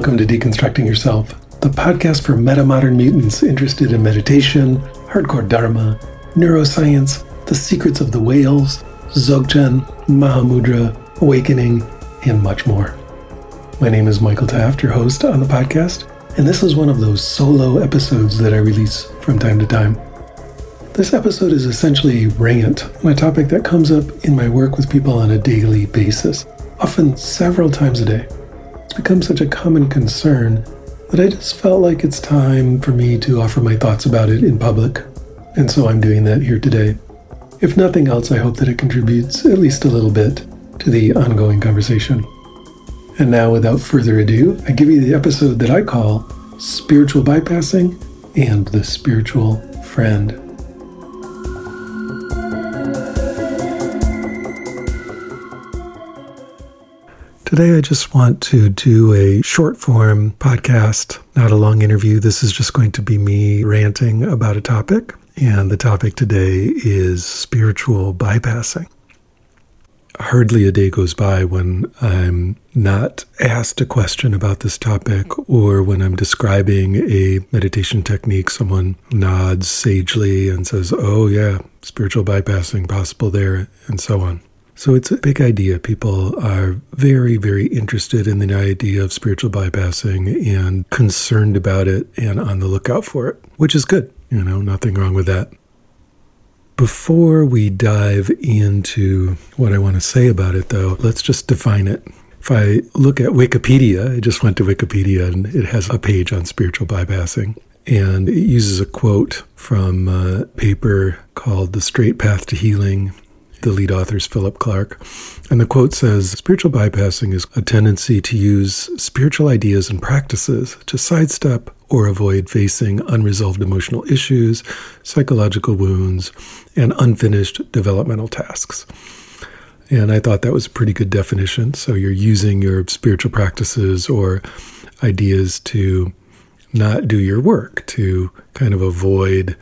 Welcome to Deconstructing Yourself, the podcast for metamodern mutants interested in meditation, hardcore dharma, neuroscience, the secrets of the whales, Dzogchen, Mahamudra, awakening, and much more. My name is Michael Taft, your host on the podcast, and this is one of those solo episodes that I release from time to time. This episode is essentially a rant on a topic that comes up in my work with people on a daily basis, often several times a day. Become such a common concern that I just felt like it's time for me to offer my thoughts about it in public, and so I'm doing that here today. If nothing else, I hope that it contributes at least a little bit to the ongoing conversation. And now, without further ado, I give you the episode that I call Spiritual Bypassing and the Spiritual Friend. Today, I just want to do a short form podcast, not a long interview. This is just going to be me ranting about a topic. And the topic today is spiritual bypassing. Hardly a day goes by when I'm not asked a question about this topic or when I'm describing a meditation technique, someone nods sagely and says, Oh, yeah, spiritual bypassing possible there, and so on. So it's a big idea. People are very, very interested in the idea of spiritual bypassing and concerned about it and on the lookout for it, which is good. You know, nothing wrong with that. Before we dive into what I want to say about it, though, let's just define it. If I look at Wikipedia, I just went to Wikipedia and it has a page on spiritual bypassing. And it uses a quote from a paper called The Straight Path to Healing the lead author is Philip Clarke. And the quote says Spiritual bypassing is a tendency to use spiritual ideas and practices to sidestep or avoid facing unresolved emotional issues, psychological wounds, and unfinished developmental tasks. And I thought that was a pretty good definition. So you're using your spiritual practices or ideas to not do your work, to kind of avoid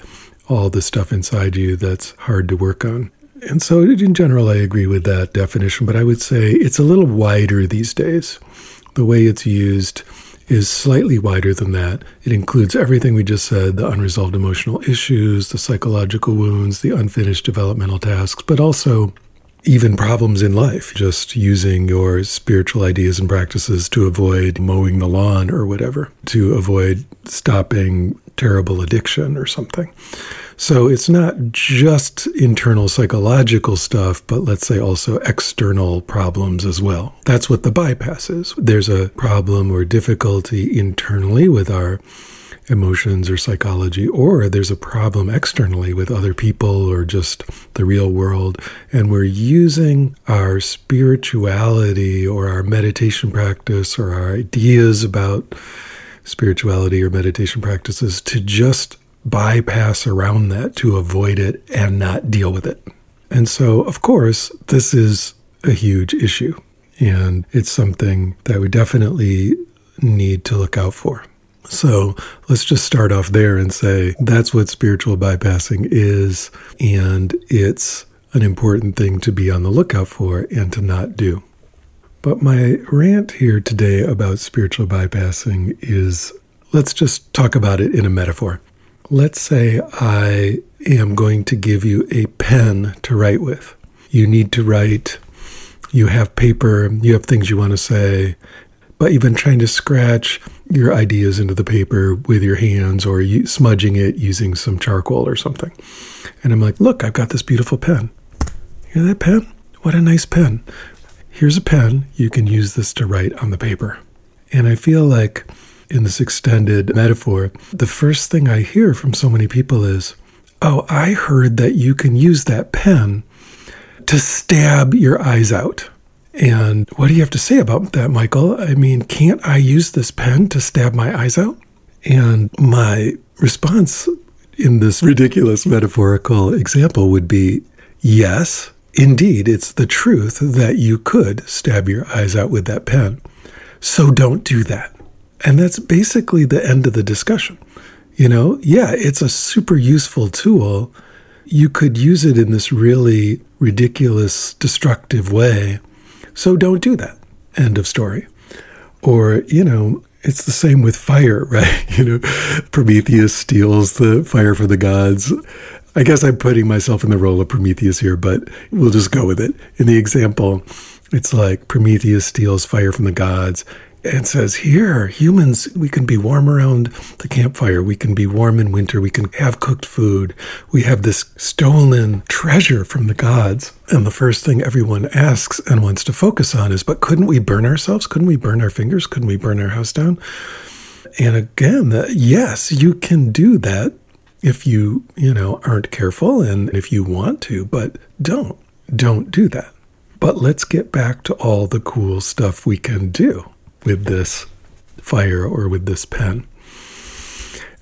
all the stuff inside you that's hard to work on. And so, in general, I agree with that definition, but I would say it's a little wider these days. The way it's used is slightly wider than that. It includes everything we just said the unresolved emotional issues, the psychological wounds, the unfinished developmental tasks, but also even problems in life, just using your spiritual ideas and practices to avoid mowing the lawn or whatever, to avoid stopping terrible addiction or something. So it's not just internal psychological stuff, but let's say also external problems as well. That's what the bypass is. There's a problem or difficulty internally with our emotions or psychology, or there's a problem externally with other people or just the real world. And we're using our spirituality or our meditation practice or our ideas about spirituality or meditation practices to just bypass around that to avoid it and not deal with it. And so, of course, this is a huge issue. And it's something that we definitely need to look out for. So let's just start off there and say that's what spiritual bypassing is. And it's an important thing to be on the lookout for and to not do. But my rant here today about spiritual bypassing is let's just talk about it in a metaphor. Let's say I am going to give you a pen to write with. You need to write, you have paper, you have things you want to say, but you've been trying to scratch your ideas into the paper with your hands or smudging it using some charcoal or something. And I'm like, look, I've got this beautiful pen. Hear that pen? What a nice pen. Here's a pen. You can use this to write on the paper. And I feel like in this extended metaphor, the first thing I hear from so many people is, Oh, I heard that you can use that pen to stab your eyes out. And what do you have to say about that, Michael? I mean, can't I use this pen to stab my eyes out? And my response in this ridiculous metaphorical example would be yes, indeed, it's the truth that you could stab your eyes out with that pen. So don't do that. And that's basically the end of the discussion. You know, yeah, it's a super useful tool. You could use it in this really ridiculous, destructive way. So don't do that. End of story. Or, you know, it's the same with fire, right? You know, Prometheus steals the fire for the gods. I guess I'm putting myself in the role of Prometheus here, but we'll just go with it. In the example, it's like Prometheus steals fire from the gods and says, Here, humans, we can be warm around the campfire. We can be warm in winter. We can have cooked food. We have this stolen treasure from the gods. And the first thing everyone asks and wants to focus on is, But couldn't we burn ourselves? Couldn't we burn our fingers? Couldn't we burn our house down? And again, uh, yes, you can do that if you, you know, aren't careful and if you want to, but don't. Don't do that. But let's get back to all the cool stuff we can do with this fire or with this pen.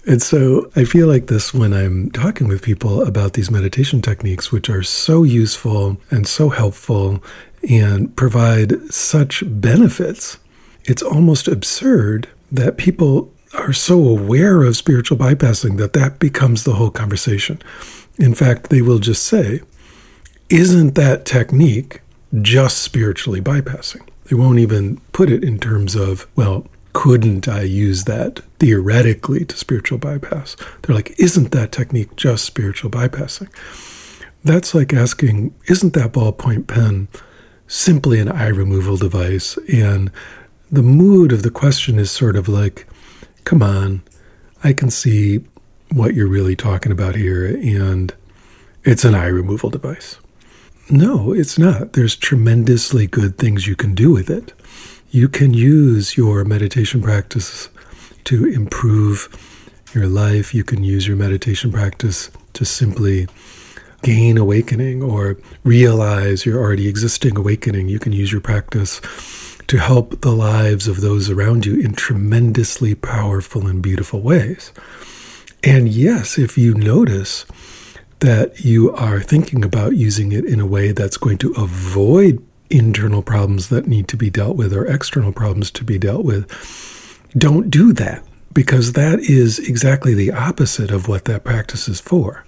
And so I feel like this when I'm talking with people about these meditation techniques, which are so useful and so helpful and provide such benefits. It's almost absurd that people are so aware of spiritual bypassing that that becomes the whole conversation. In fact, they will just say, Isn't that technique just spiritually bypassing? They won't even put it in terms of, well, couldn't I use that theoretically to spiritual bypass? They're like, isn't that technique just spiritual bypassing? That's like asking, isn't that ballpoint pen simply an eye removal device? And the mood of the question is sort of like, come on, I can see what you're really talking about here, and it's an eye removal device. No, it's not. There's tremendously good things you can do with it. You can use your meditation practice to improve your life. You can use your meditation practice to simply gain awakening or realize your already existing awakening. You can use your practice to help the lives of those around you in tremendously powerful and beautiful ways. And yes, if you notice that you are thinking about using it in a way that's going to avoid internal problems that need to be dealt with or external problems to be dealt with, don't do that because that is exactly the opposite of what that practice is for.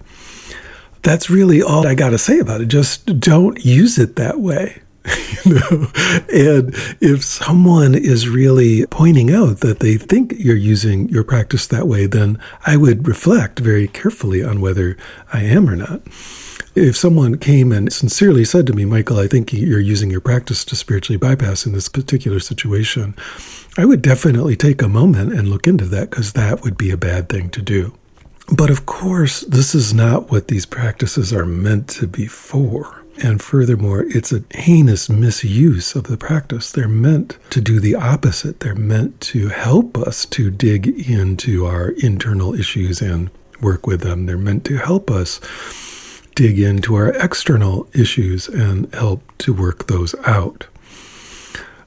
That's really all I got to say about it. Just don't use it that way. you know? And if someone is really pointing out that they think you're using your practice that way, then I would reflect very carefully on whether I am or not. If someone came and sincerely said to me, Michael, I think you're using your practice to spiritually bypass in this particular situation, I would definitely take a moment and look into that because that would be a bad thing to do. But of course, this is not what these practices are meant to be for. And furthermore, it's a heinous misuse of the practice. They're meant to do the opposite. They're meant to help us to dig into our internal issues and work with them. They're meant to help us dig into our external issues and help to work those out.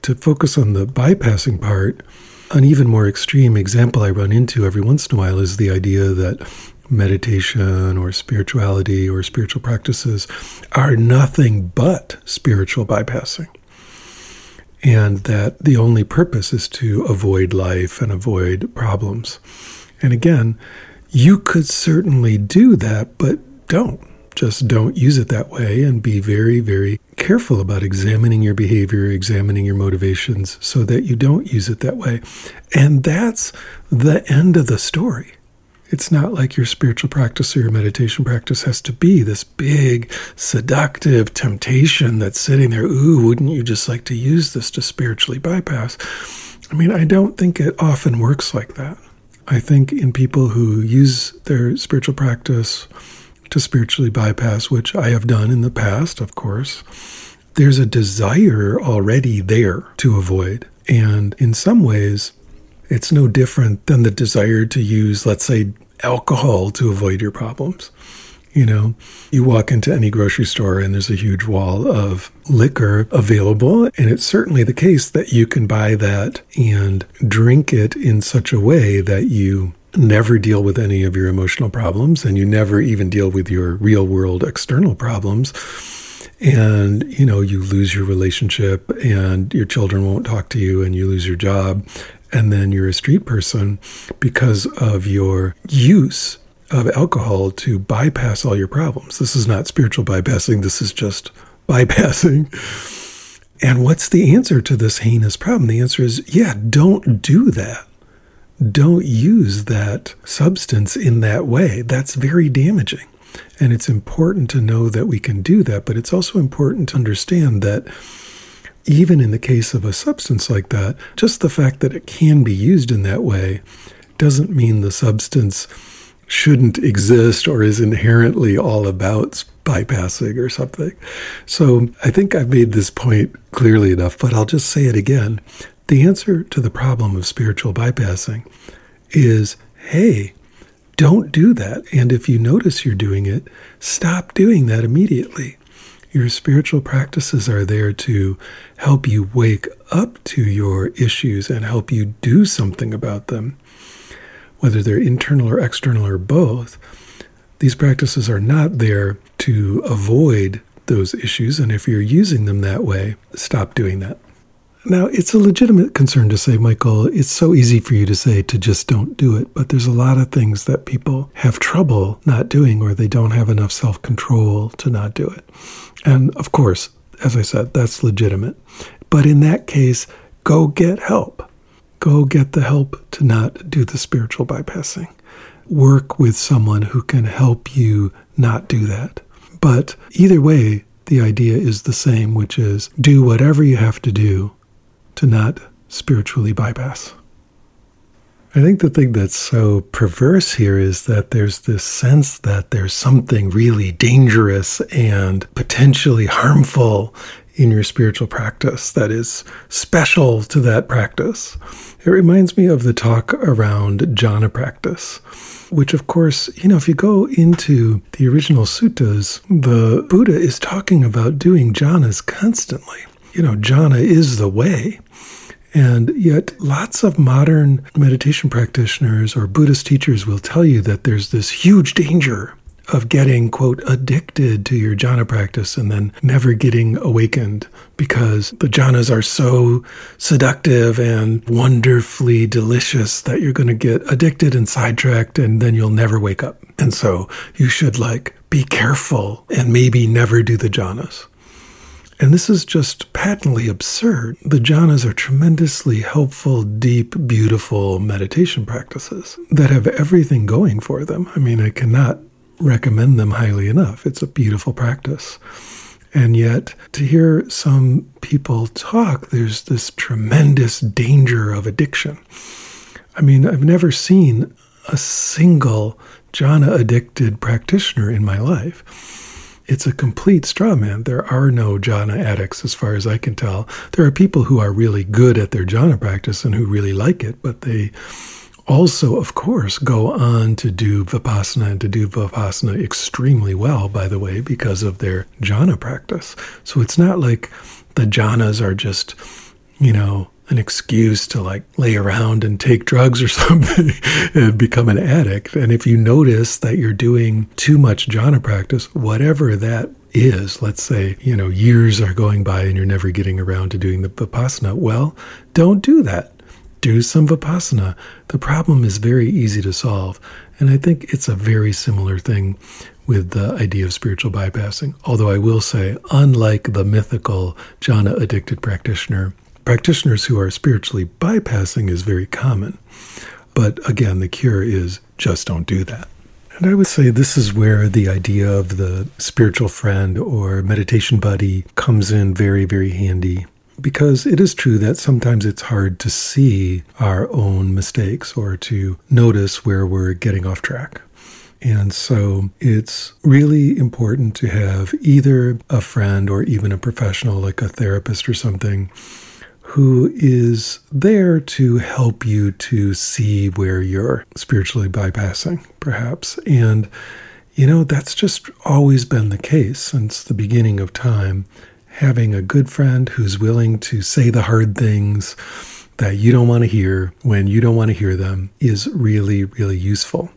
To focus on the bypassing part, an even more extreme example I run into every once in a while is the idea that meditation or spirituality or spiritual practices are nothing but spiritual bypassing. And that the only purpose is to avoid life and avoid problems. And again, you could certainly do that, but don't. Just don't use it that way and be very, very careful about examining your behavior, examining your motivations so that you don't use it that way. And that's the end of the story. It's not like your spiritual practice or your meditation practice has to be this big, seductive temptation that's sitting there. Ooh, wouldn't you just like to use this to spiritually bypass? I mean, I don't think it often works like that. I think in people who use their spiritual practice to spiritually bypass, which I have done in the past, of course, there's a desire already there to avoid. And in some ways, it's no different than the desire to use, let's say, alcohol to avoid your problems. You know, you walk into any grocery store and there's a huge wall of liquor available. And it's certainly the case that you can buy that and drink it in such a way that you never deal with any of your emotional problems and you never even deal with your real world external problems. And, you know, you lose your relationship and your children won't talk to you and you lose your job and then you're a street person because of your use of alcohol to bypass all your problems. This is not spiritual bypassing, this is just bypassing. And what's the answer to this heinous problem? The answer is yeah, don't do that. don't use that substance in that way. That's very damaging. And it's important to know that we can do that, but it's also important to understand that even in the case of a substance like that, just the fact that it can be used in that way doesn't mean the substance shouldn't exist or is inherently all about bypassing or something. So I think I've made this point clearly enough, but I'll just say it again. The answer to the problem of spiritual bypassing is hey, don't do that. And if you notice you're doing it, stop doing that immediately. Your spiritual practices are there to help you wake up to your issues and help you do something about them. Whether they're internal or external or both, these practices are not there to avoid those issues. And if you're using them that way, stop doing that. Now, it's a legitimate concern to say, Michael, it's so easy for you to say to just don't do it. But there's a lot of things that people have trouble not doing or they don't have enough self control to not do it. And of course, as I said, that's legitimate. But in that case, go get help. Go get the help to not do the spiritual bypassing. Work with someone who can help you not do that. But either way, the idea is the same, which is do whatever you have to do to not spiritually bypass. I think the thing that's so perverse here is that there's this sense that there's something really dangerous and potentially harmful in your spiritual practice that is special to that practice. It reminds me of the talk around jhana practice, which, of course, you know, if you go into the original suttas, the Buddha is talking about doing jhanas constantly. You know, jhana is the way. And yet, lots of modern meditation practitioners or Buddhist teachers will tell you that there's this huge danger of getting, quote, addicted to your jhana practice and then never getting awakened because the jhanas are so seductive and wonderfully delicious that you're going to get addicted and sidetracked and then you'll never wake up. And so you should like be careful and maybe never do the jhanas. And this is just patently absurd. The jhanas are tremendously helpful, deep, beautiful meditation practices that have everything going for them. I mean, I cannot recommend them highly enough. It's a beautiful practice. And yet, to hear some people talk, there's this tremendous danger of addiction. I mean, I've never seen a single jhana addicted practitioner in my life it's a complete straw man. There are no jhana addicts, as far as I can tell. There are people who are really good at their jhana practice and who really like it, but they also, of course, go on to do vipassana and to do vipassana extremely well, by the way, because of their jhana practice. So it's not like the jhanas are just, you know, an excuse to like lay around and take drugs or something and become an addict. And if you notice that you're doing too much jhana practice, whatever that is, let's say, you know, years are going by and you're never getting around to doing the vipassana, well, don't do that. Do some vipassana. The problem is very easy to solve. And I think it's a very similar thing with the idea of spiritual bypassing. Although I will say, unlike the mythical jhana addicted practitioner, practitioners who are spiritually bypassing is very common. But again, the cure is just don't do that. And I would say this is where the idea of the spiritual friend or meditation buddy comes in very, very handy. Because it is true that sometimes it's hard to see our own mistakes or to notice where we're getting off track. And so it's really important to have either a friend or even a professional, like a therapist or something, who is there to help you to see where you're spiritually bypassing, perhaps. And, you know, that's just always been the case since the beginning of time. Having a good friend who's willing to say the hard things that you don't want to hear when you don't want to hear them is really, really useful.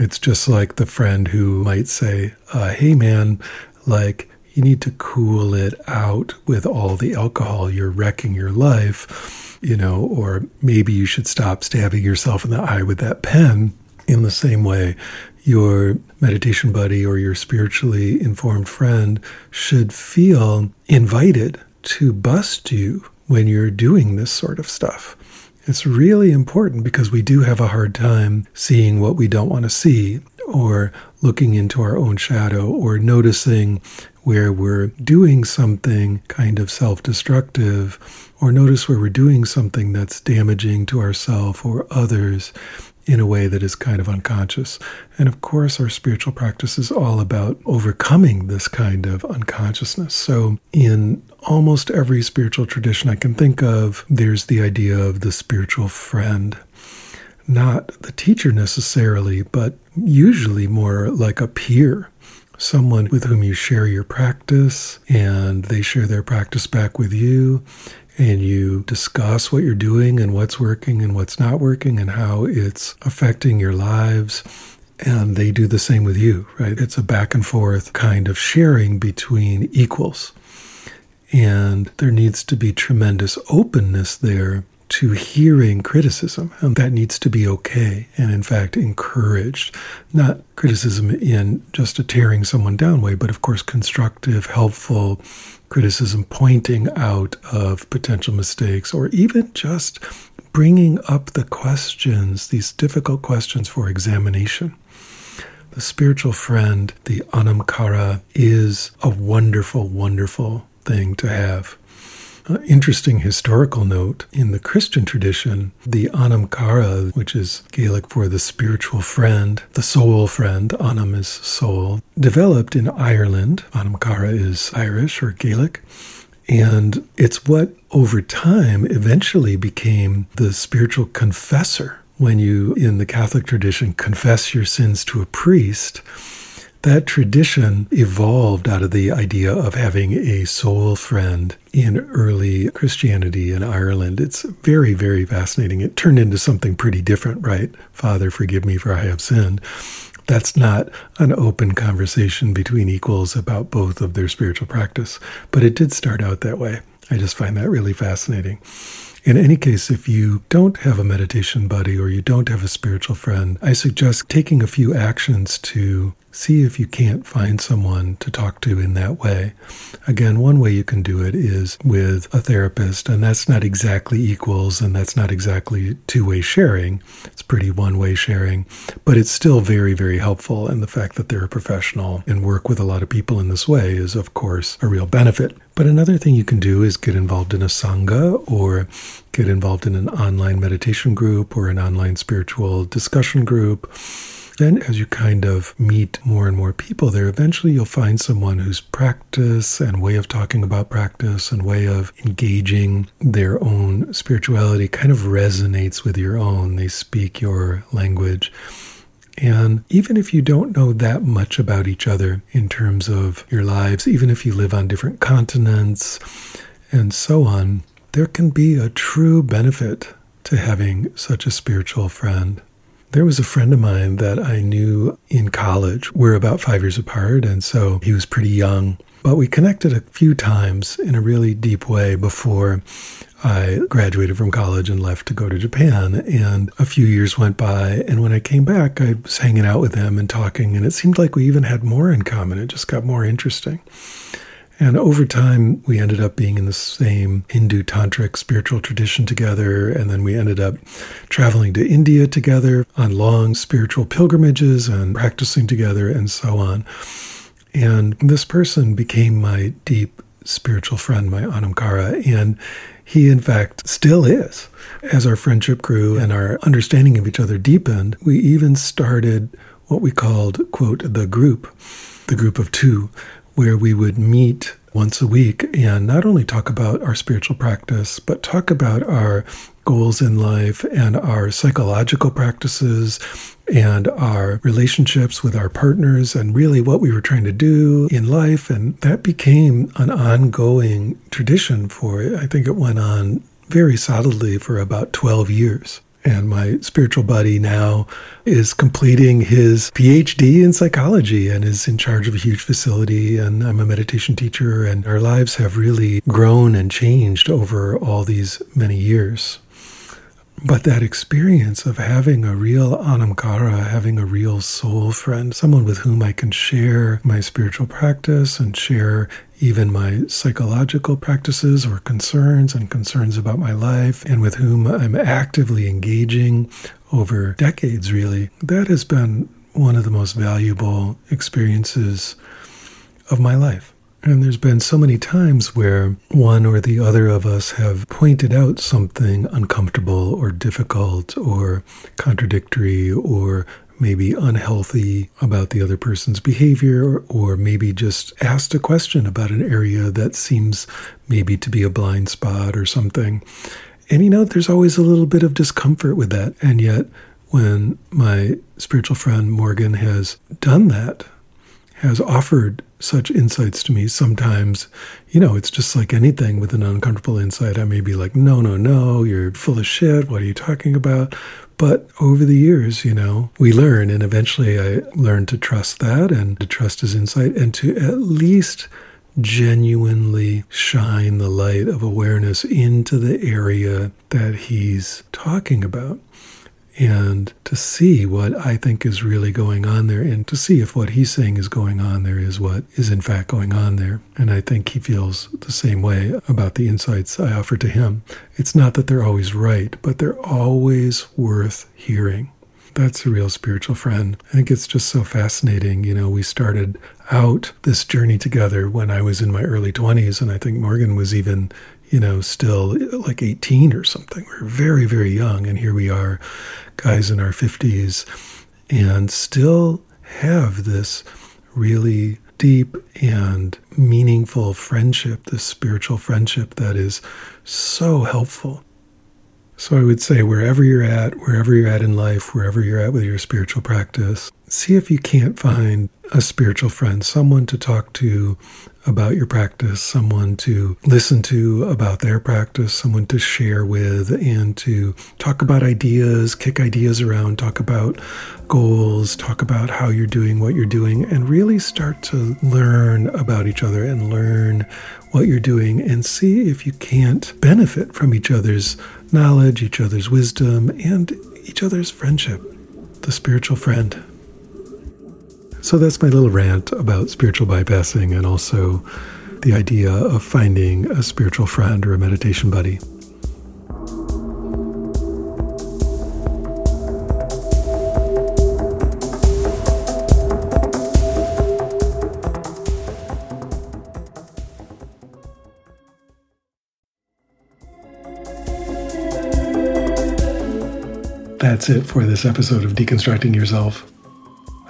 It's just like the friend who might say, uh, Hey, man, like, you need to cool it out with all the alcohol. You're wrecking your life, you know, or maybe you should stop stabbing yourself in the eye with that pen. In the same way, your meditation buddy or your spiritually informed friend should feel invited to bust you when you're doing this sort of stuff. It's really important because we do have a hard time seeing what we don't want to see or looking into our own shadow or noticing where we're doing something kind of self destructive or notice where we're doing something that's damaging to ourselves or others in a way that is kind of unconscious. And of course, our spiritual practice is all about overcoming this kind of unconsciousness. So, in almost every spiritual tradition I can think of, there's the idea of the spiritual friend. Not the teacher necessarily, but usually more like a peer someone with whom you share your practice and they share their practice back with you and you discuss what you're doing and what's working and what's not working and how it's affecting your lives. And they do the same with you, right? It's a back and forth kind of sharing between equals. And there needs to be tremendous openness there to hearing criticism, and that needs to be okay and, in fact, encouraged. Not criticism in just a tearing someone down way, but of course, constructive, helpful criticism pointing out of potential mistakes or even just bringing up the questions, these difficult questions for examination. The spiritual friend, the anamkara, is a wonderful, wonderful thing to have. Interesting historical note in the Christian tradition, the Anamkara, which is Gaelic for the spiritual friend, the soul friend, Anam is soul, developed in Ireland. Anamkara is Irish or Gaelic. And it's what over time eventually became the spiritual confessor. When you, in the Catholic tradition, confess your sins to a priest, that tradition evolved out of the idea of having a soul friend in early Christianity in Ireland. It's very, very fascinating. It turned into something pretty different, right? Father, forgive me for I have sinned. That's not an open conversation between equals about both of their spiritual practice, but it did start out that way. I just find that really fascinating. In any case, if you don't have a meditation buddy or you don't have a spiritual friend, I suggest taking a few actions to see if you can't find someone to talk to in that way. Again, one way you can do it is with a therapist, and that's not exactly equals and that's not exactly two way sharing. It's pretty one way sharing, but it's still very, very helpful. And the fact that they're a professional and work with a lot of people in this way is, of course, a real benefit. But another thing you can do is get involved in a Sangha or get involved in an online meditation group or an online spiritual discussion group then, as you kind of meet more and more people there, eventually you'll find someone whose practice and way of talking about practice and way of engaging their own spirituality kind of resonates with your own. They speak your language. And even if you don't know that much about each other in terms of your lives, even if you live on different continents and so on, there can be a true benefit to having such a spiritual friend. There was a friend of mine that I knew in college. We're about five years apart, and so he was pretty young. But we connected a few times in a really deep way before I graduated from college and left to go to Japan. And a few years went by. And when I came back, I was hanging out with him and talking. And it seemed like we even had more in common. It just got more interesting. And over time, we ended up being in the same Hindu tantric spiritual tradition together. And then we ended up traveling to India together on long spiritual pilgrimages and practicing together and so on. And this person became my deep spiritual friend, my Anamkara. And he, in fact, still is. As our friendship grew and our understanding of each other deepened, we even started what we called, quote, the group, the group of two, where we would meet once a week and not only talk about our spiritual practice, but talk about our goals in life and our psychological practices and our relationships with our partners and really what we were trying to do in life. And that became an ongoing tradition for, I think it went on very solidly for about 12 years. And my spiritual buddy now is completing his PhD in psychology and is in charge of a huge facility. And I'm a meditation teacher, and our lives have really grown and changed over all these many years. But that experience of having a real anamkara, having a real soul friend, someone with whom I can share my spiritual practice and share even my psychological practices or concerns and concerns about my life, and with whom I'm actively engaging over decades, really, that has been one of the most valuable experiences of my life. And there's been so many times where one or the other of us have pointed out something uncomfortable or difficult or contradictory or maybe unhealthy about the other person's behavior, or maybe just asked a question about an area that seems maybe to be a blind spot or something. And you know, there's always a little bit of discomfort with that. And yet, when my spiritual friend Morgan has done that, has offered such insights to me, sometimes, you know, it's just like anything with an uncomfortable insight. I may be like, no, no, no, you're full of shit. What are you talking about? But over the years, you know, we learn, and eventually I learned to trust that and to trust his insight and to at least genuinely shine the light of awareness into the area that he's talking about and to see what I think is really going on there, and to see if what he's saying is going on there is what is in fact going on there. And I think he feels the same way about the insights I offer to him. It's not that they're always right, but they're always worth hearing. That's a real spiritual friend. I think it's just so fascinating. You know, we started out this journey together when I was in my early 20s, and I think Morgan was even you know, still like 18 or something. We are very, very young. And here we are, guys in our 50s, and still have this really deep and meaningful friendship, this spiritual friendship that is so helpful. So I would say, wherever you're at, wherever you're at in life, wherever you're at with your spiritual practice, see if you can't find a spiritual friend, someone to talk to about your practice, someone to listen to about their practice, someone to share with, and to talk about ideas, kick ideas around, talk about goals, talk about how you're doing what you're doing, and really start to learn about each other and learn what you're doing and see if you can't benefit from each other's knowledge, each other's wisdom, and each other's friendship, the spiritual friend. So that's my little rant about spiritual bypassing and also the idea of finding a spiritual friend or a meditation buddy. That's it for this episode of Deconstructing Yourself.